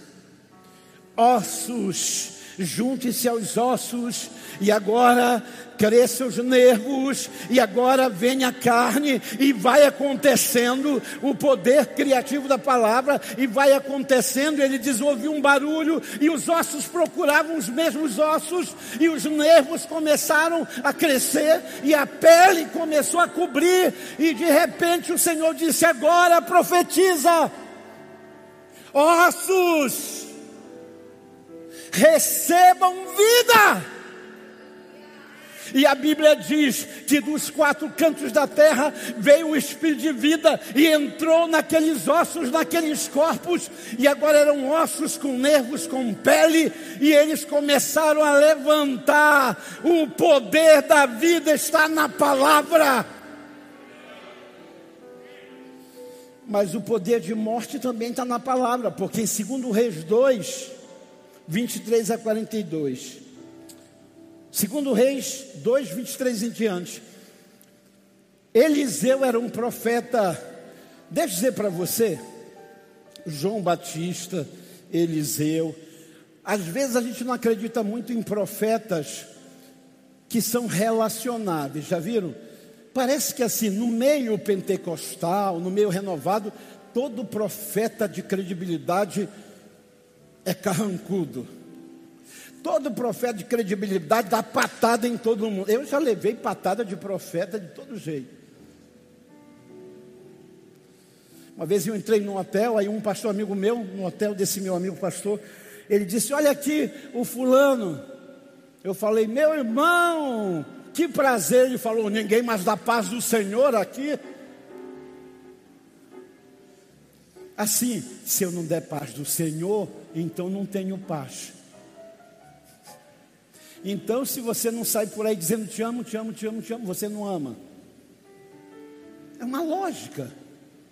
ossos junte-se aos ossos, e agora cresçam os nervos, e agora vem a carne, e vai acontecendo o poder criativo da palavra, e vai acontecendo. Ele diz: ouviu um barulho, e os ossos procuravam os mesmos ossos, e os nervos começaram a crescer, e a pele começou a cobrir, e de repente o Senhor disse: agora profetiza, ossos recebam vida. E a Bíblia diz que dos quatro cantos da terra veio o Espírito de vida e entrou naqueles ossos, naqueles corpos, e agora eram ossos com nervos, com pele, e eles começaram a levantar. O poder da vida está na palavra. Mas o poder de morte também está na palavra, porque em 2 Reis 2, 23 a 42. Segundo Reis 2, 23 em diante. Eliseu era um profeta, deixa eu dizer para você, João Batista, Eliseu. Às vezes a gente não acredita muito em profetas que são relacionáveis, já viram? Parece que assim, no meio pentecostal, no meio renovado, todo profeta de credibilidade é carrancudo. Todo profeta de credibilidade dá patada em todo mundo. Eu já levei patada de profeta de todo jeito. Uma vez eu entrei num hotel, aí um pastor amigo meu, no hotel desse meu amigo pastor, ele disse: Olha aqui o fulano. Eu falei: Meu irmão, que prazer. Ele falou: Ninguém mais dá paz do Senhor aqui. Assim, se eu não der paz do Senhor, então não tenho paz. Então, se você não sai por aí dizendo te amo, te amo, te amo, te amo, você não ama. É uma lógica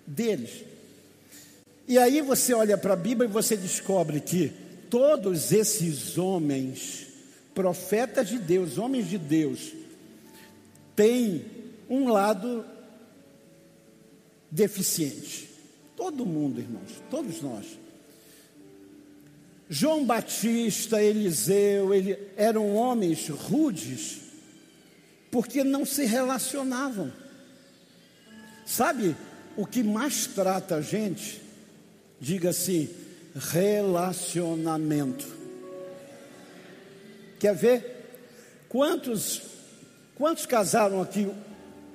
deles. E aí você olha para a Bíblia e você descobre que todos esses homens, profetas de Deus, homens de Deus, têm um lado deficiente. Todo mundo, irmãos, todos nós. João Batista, Eliseu, ele, eram homens rudes, porque não se relacionavam. Sabe o que mais trata a gente? Diga assim: relacionamento. Quer ver? Quantos, quantos casaram aqui?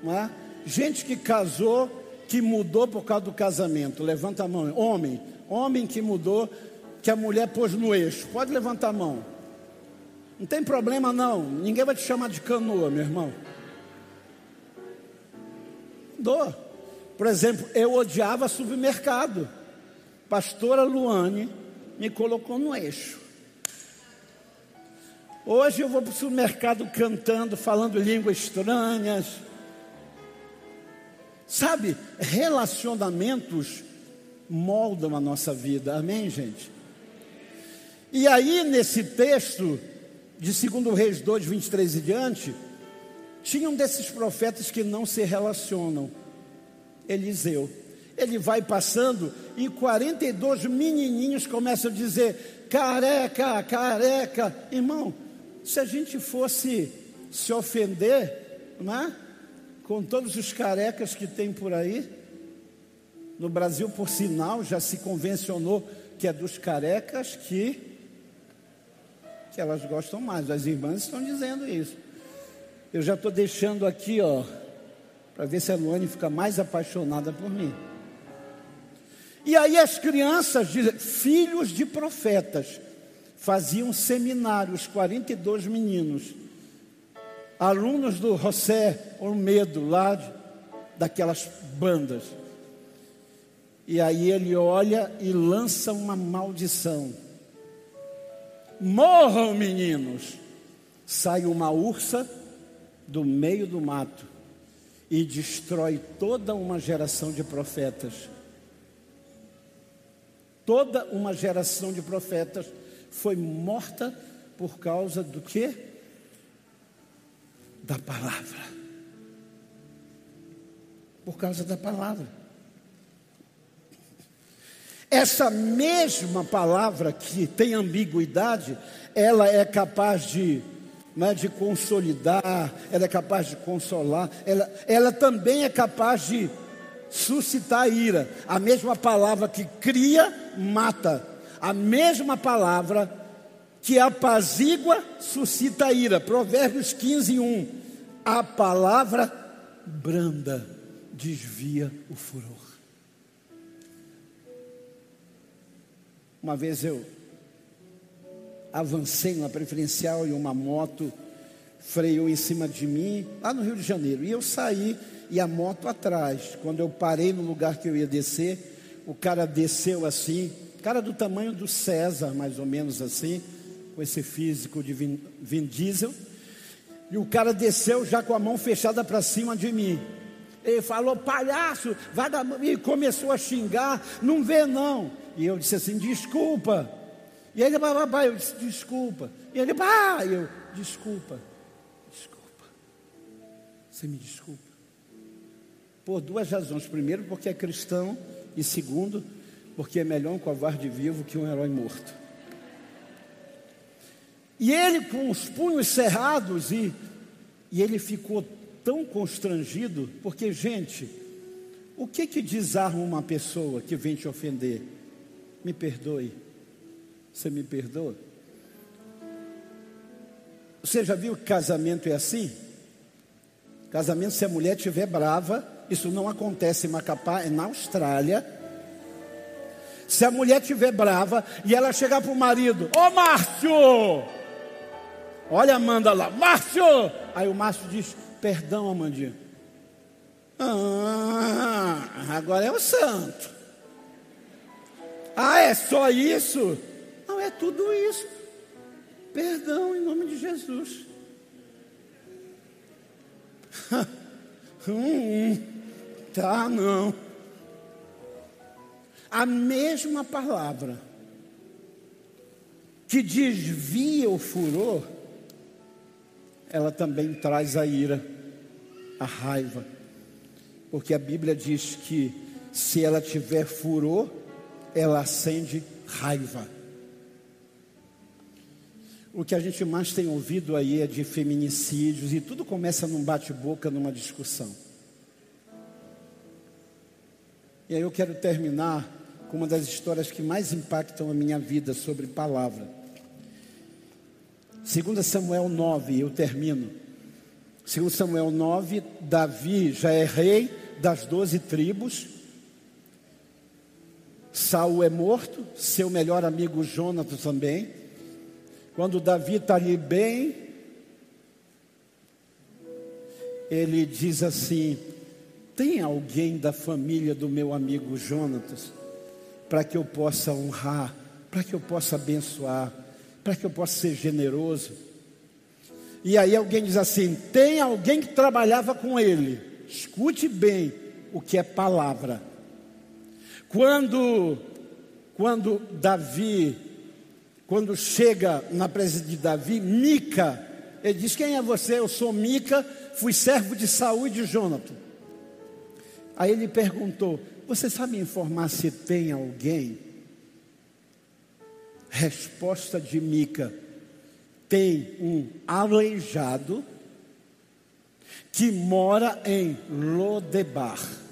É? Gente que casou, que mudou por causa do casamento. Levanta a mão. Homem, homem que mudou, que a mulher pôs no eixo. Pode levantar a mão. Não tem problema não. Ninguém vai te chamar de canoa, meu irmão. Mudou. Por exemplo, eu odiava supermercado. Pastora Luane me colocou no eixo. Hoje eu vou para o supermercado cantando, falando línguas estranhas. Sabe, relacionamentos moldam a nossa vida, amém, gente? E aí, nesse texto de 2 Reis 2, 23 e diante, tinha um desses profetas que não se relacionam. Eliseu. Ele vai passando e 42 menininhos começam a dizer: careca, careca. Irmão, se a gente fosse se ofender, não é? com todos os carecas que tem por aí, no Brasil, por sinal, já se convencionou que é dos carecas que, que elas gostam mais. As irmãs estão dizendo isso. Eu já estou deixando aqui, ó, para ver se a Luane fica mais apaixonada por mim. E aí as crianças, filhos de profetas, faziam seminários, 42 meninos, alunos do José Olmedo, lá de, daquelas bandas. E aí ele olha e lança uma maldição. Morram, meninos! Sai uma ursa do meio do mato e destrói toda uma geração de profetas. Toda uma geração de profetas foi morta por causa do que? Da palavra. Por causa da palavra. Essa mesma palavra que tem ambiguidade, ela é capaz de né, de consolidar, ela é capaz de consolar, ela, ela também é capaz de suscitar ira. A mesma palavra que cria, mata. A mesma palavra que apazigua, suscita ira. Provérbios 15, 1. A palavra branda desvia o furor. Uma vez eu avancei numa preferencial e uma moto freou em cima de mim, lá no Rio de Janeiro. E eu saí e a moto atrás. Quando eu parei no lugar que eu ia descer, o cara desceu assim, cara do tamanho do César, mais ou menos assim, com esse físico de Vin, Vin Diesel. E o cara desceu já com a mão fechada para cima de mim. Ele falou, palhaço, vagabundo, e começou a xingar, não vê não. E eu disse assim, desculpa. E ele, babá, eu disse, desculpa. E ele, pá, eu, desculpa, desculpa. Você me desculpa. Por duas razões. Primeiro, porque é cristão. E segundo, porque é melhor um covarde vivo que um herói morto. E ele com os punhos cerrados e, e ele ficou tão constrangido, porque, gente, o que que desarma uma pessoa que vem te ofender? Me perdoe. Você me perdoa? Você já viu que casamento é assim? Casamento, se a mulher estiver brava, isso não acontece em Macapá, é na Austrália. Se a mulher estiver brava e ela chegar para o marido, ô Márcio! Olha a Amanda lá, Márcio! Aí o Márcio diz, perdão, Amandinha. Ah, agora é o santo. Ah, é só isso? Não, é tudo isso. Perdão em nome de Jesus. hum, tá, não. A mesma palavra que desvia o furor, ela também traz a ira, a raiva. porque a Bíblia diz que se ela tiver furor, ela acende raiva. O que a gente mais tem ouvido aí é de feminicídios e tudo começa num bate-boca, numa discussão. E aí eu quero terminar com uma das histórias que mais impactam a minha vida sobre palavra. 2 Samuel 9, eu termino. 2 Samuel 9, Davi já é rei das doze tribos. Saul é morto, seu melhor amigo Jonatas também. Quando Davi está ali bem, ele diz assim: Tem alguém da família do meu amigo Jonatas para que eu possa honrar, para que eu possa abençoar? para que eu possa ser generoso. E aí alguém diz assim: tem alguém que trabalhava com ele. Escute bem o que é palavra. Quando, quando Davi, quando chega na presença de Davi, Mica, ele diz: Quem é você? Eu sou Mica, fui servo de Saúl e de Jonathan. Aí ele perguntou: Você sabe informar se tem alguém Resposta de Mica: tem um aleijado que mora em Lodebar.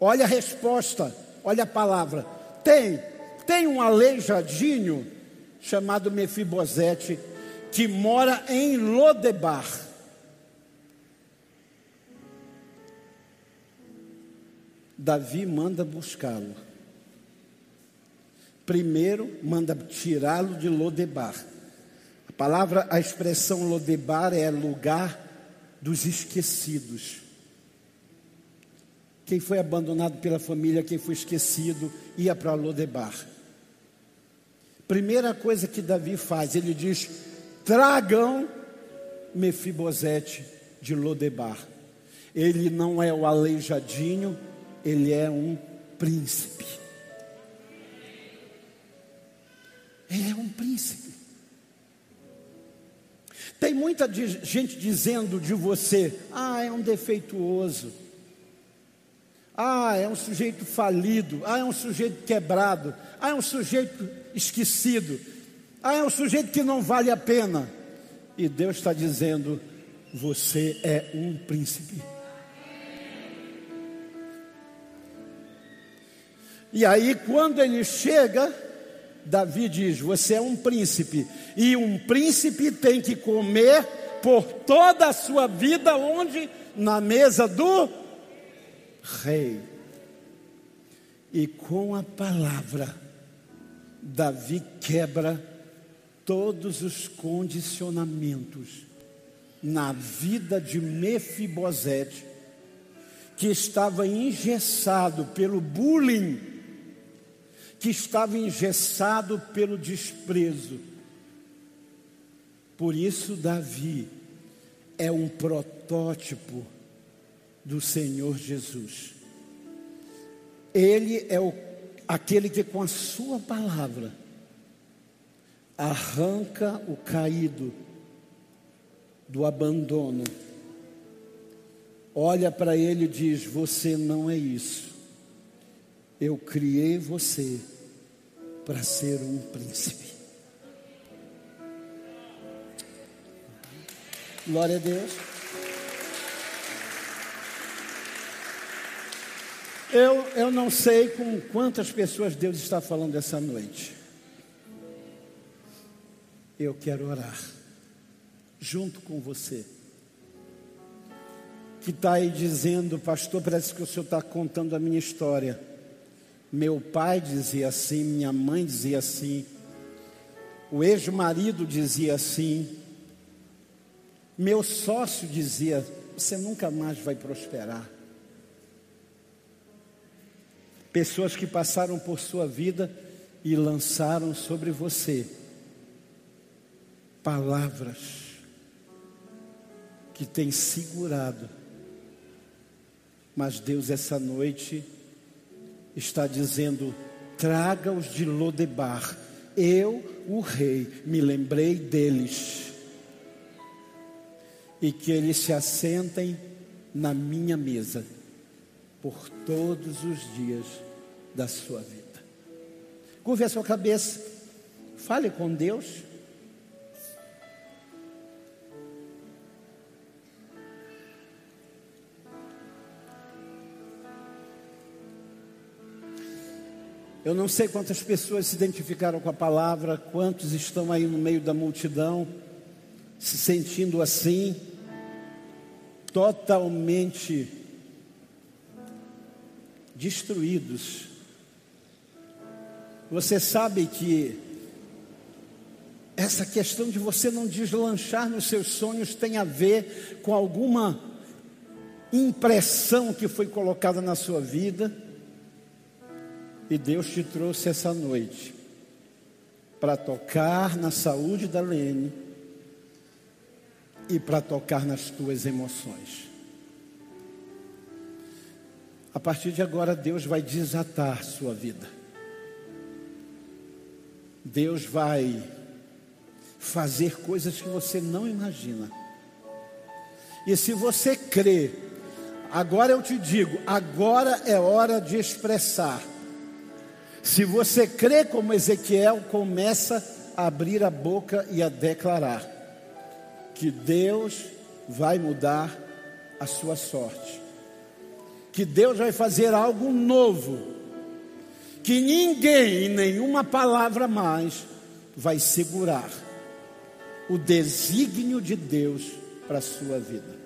Olha a resposta, olha a palavra. Tem, tem um aleijadinho chamado Mefibosete que mora em Lodebar. Davi manda buscá-lo primeiro manda tirá-lo de Lodebar. A palavra, a expressão Lodebar é lugar dos esquecidos. Quem foi abandonado pela família, quem foi esquecido, ia para Lodebar. Primeira coisa que Davi faz, ele diz: tragam Mefibosete de Lodebar. Ele não é o aleijadinho, ele é um príncipe. Ele é um príncipe. Tem muita gente dizendo de você: ah, é um defeituoso. Ah, é um sujeito falido. Ah, é um sujeito quebrado. Ah, é um sujeito esquecido. Ah, é um sujeito que não vale a pena. E Deus está dizendo: você é um príncipe. E aí, quando ele chega, Davi diz: Você é um príncipe, e um príncipe tem que comer por toda a sua vida, onde? Na mesa do rei. E com a palavra, Davi quebra todos os condicionamentos na vida de Mefibosete, que estava engessado pelo bullying que estava engessado pelo desprezo. Por isso, Davi é um protótipo do Senhor Jesus. Ele é o, aquele que, com a Sua palavra, arranca o caído do abandono. Olha para ele e diz: Você não é isso. Eu criei você para ser um príncipe. Glória a Deus. Eu, eu não sei com quantas pessoas Deus está falando essa noite. Eu quero orar junto com você. Que está aí dizendo, pastor, parece que o senhor está contando a minha história. Meu pai dizia assim, minha mãe dizia assim, o ex-marido dizia assim, meu sócio dizia: você nunca mais vai prosperar. Pessoas que passaram por sua vida e lançaram sobre você palavras que têm segurado, mas Deus, essa noite, está dizendo: traga-os de Lodebar. Eu, o rei, me lembrei deles. E que eles se assentem na minha mesa por todos os dias da sua vida. Curve a sua cabeça, fale com Deus. Eu não sei quantas pessoas se identificaram com a palavra, quantos estão aí no meio da multidão, se sentindo assim, totalmente destruídos. Você sabe que essa questão de você não deslanchar nos seus sonhos tem a ver com alguma impressão que foi colocada na sua vida e Deus te trouxe essa noite para tocar na saúde da Lene e para tocar nas tuas emoções. A partir de agora, Deus vai desatar sua vida. Deus vai fazer coisas que você não imagina. E se você crê, agora eu te digo, agora é hora de expressar se você crê como Ezequiel, começa a abrir a boca e a declarar que Deus vai mudar a sua sorte. Que Deus vai fazer algo novo. Que ninguém, nenhuma palavra mais, vai segurar o desígnio de Deus para a sua vida.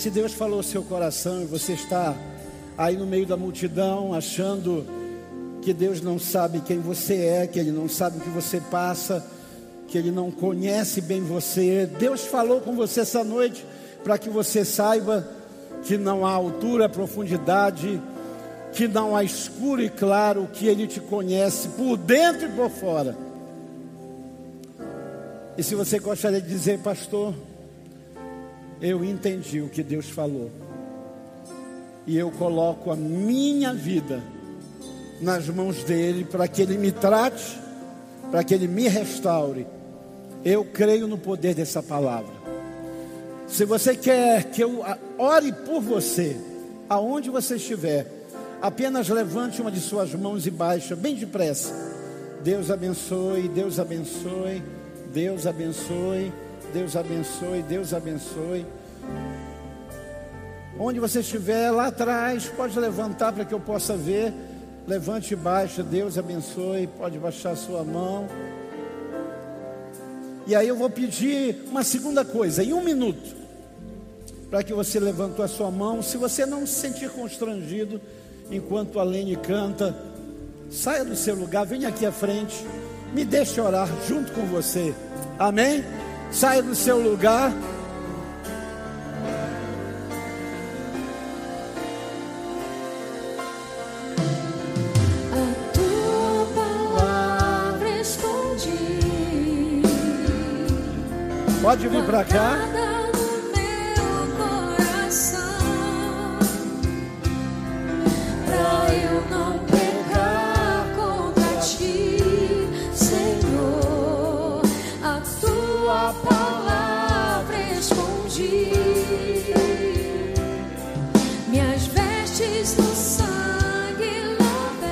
Se Deus falou seu coração e você está aí no meio da multidão achando que Deus não sabe quem você é, que Ele não sabe o que você passa, que Ele não conhece bem você, Deus falou com você essa noite para que você saiba que não há altura, profundidade, que não há escuro e claro, que Ele te conhece por dentro e por fora. E se você gostaria de dizer, pastor, eu entendi o que Deus falou. E eu coloco a minha vida nas mãos dele para que ele me trate, para que ele me restaure. Eu creio no poder dessa palavra. Se você quer que eu ore por você, aonde você estiver, apenas levante uma de suas mãos e baixa, bem depressa. Deus abençoe, Deus abençoe, Deus abençoe. Deus abençoe, Deus abençoe. Onde você estiver, lá atrás, pode levantar para que eu possa ver. Levante e baixe, Deus abençoe. Pode baixar sua mão. E aí eu vou pedir uma segunda coisa, em um minuto, para que você levante a sua mão. Se você não se sentir constrangido enquanto a Lene canta, saia do seu lugar, venha aqui à frente, me deixe orar junto com você. Amém? Saia do seu lugar.
A tua palavra escondi.
Pode vir para cá.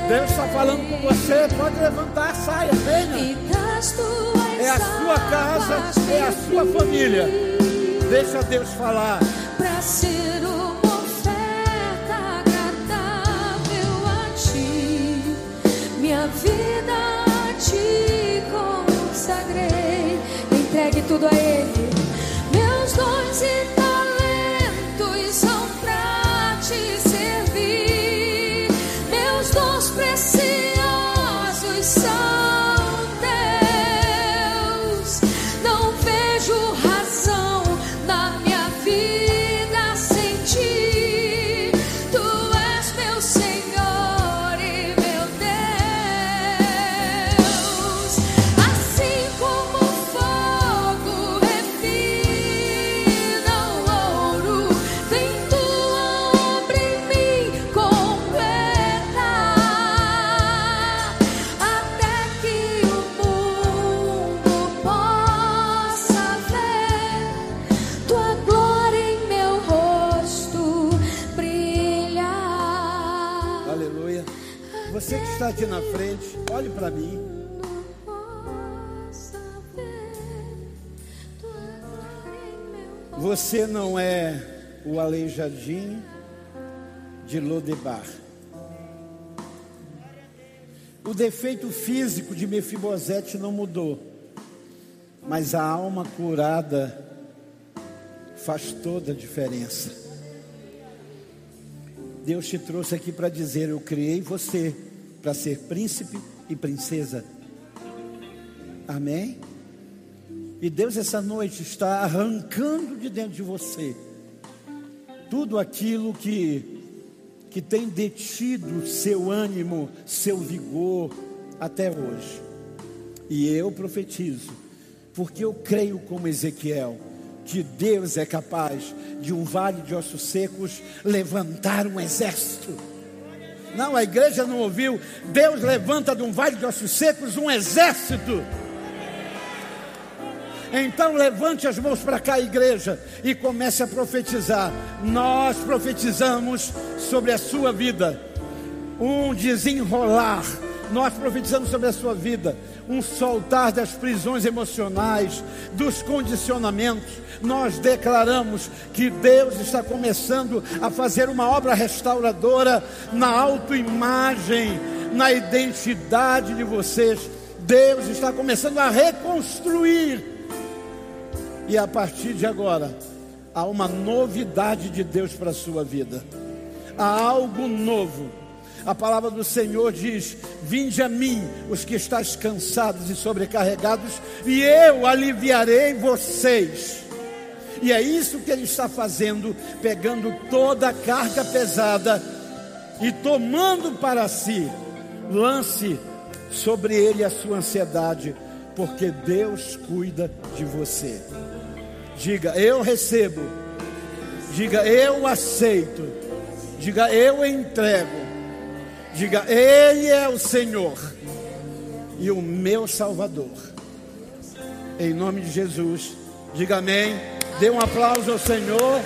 Deus está falando com você. Pode levantar, saia, venha. É a sua casa, é a sua família. Deixa Deus falar.
Pra ser uma oferta agradável a ti, minha vida a ti consagrei. Entregue tudo a Ele. Meus dons e
aqui na frente, olhe para mim. Você não é o aleijadinho de Lodebar. O defeito físico de Mefibosete não mudou, mas a alma curada faz toda a diferença. Deus te trouxe aqui para dizer: Eu criei você para ser príncipe e princesa. Amém? E Deus essa noite está arrancando de dentro de você tudo aquilo que que tem detido seu ânimo, seu vigor até hoje. E eu profetizo, porque eu creio como Ezequiel, que Deus é capaz de um vale de ossos secos levantar um exército. Não, a igreja não ouviu. Deus levanta de um vale de ossos secos um exército. Então levante as mãos para cá, igreja, e comece a profetizar. Nós profetizamos sobre a sua vida um desenrolar. Nós profetizamos sobre a sua vida um soltar das prisões emocionais, dos condicionamentos. Nós declaramos que Deus está começando a fazer uma obra restauradora na autoimagem, na identidade de vocês. Deus está começando a reconstruir e a partir de agora, há uma novidade de Deus para a sua vida. Há algo novo. A palavra do Senhor diz: Vinde a mim, os que estáis cansados e sobrecarregados, e eu aliviarei vocês. E é isso que ele está fazendo, pegando toda a carga pesada e tomando para si. Lance sobre ele a sua ansiedade, porque Deus cuida de você. Diga, eu recebo. Diga, eu aceito. Diga, eu entrego. Diga, Ele é o Senhor e o meu Salvador. Em nome de Jesus. Diga amém. Dê um aplauso ao Senhor.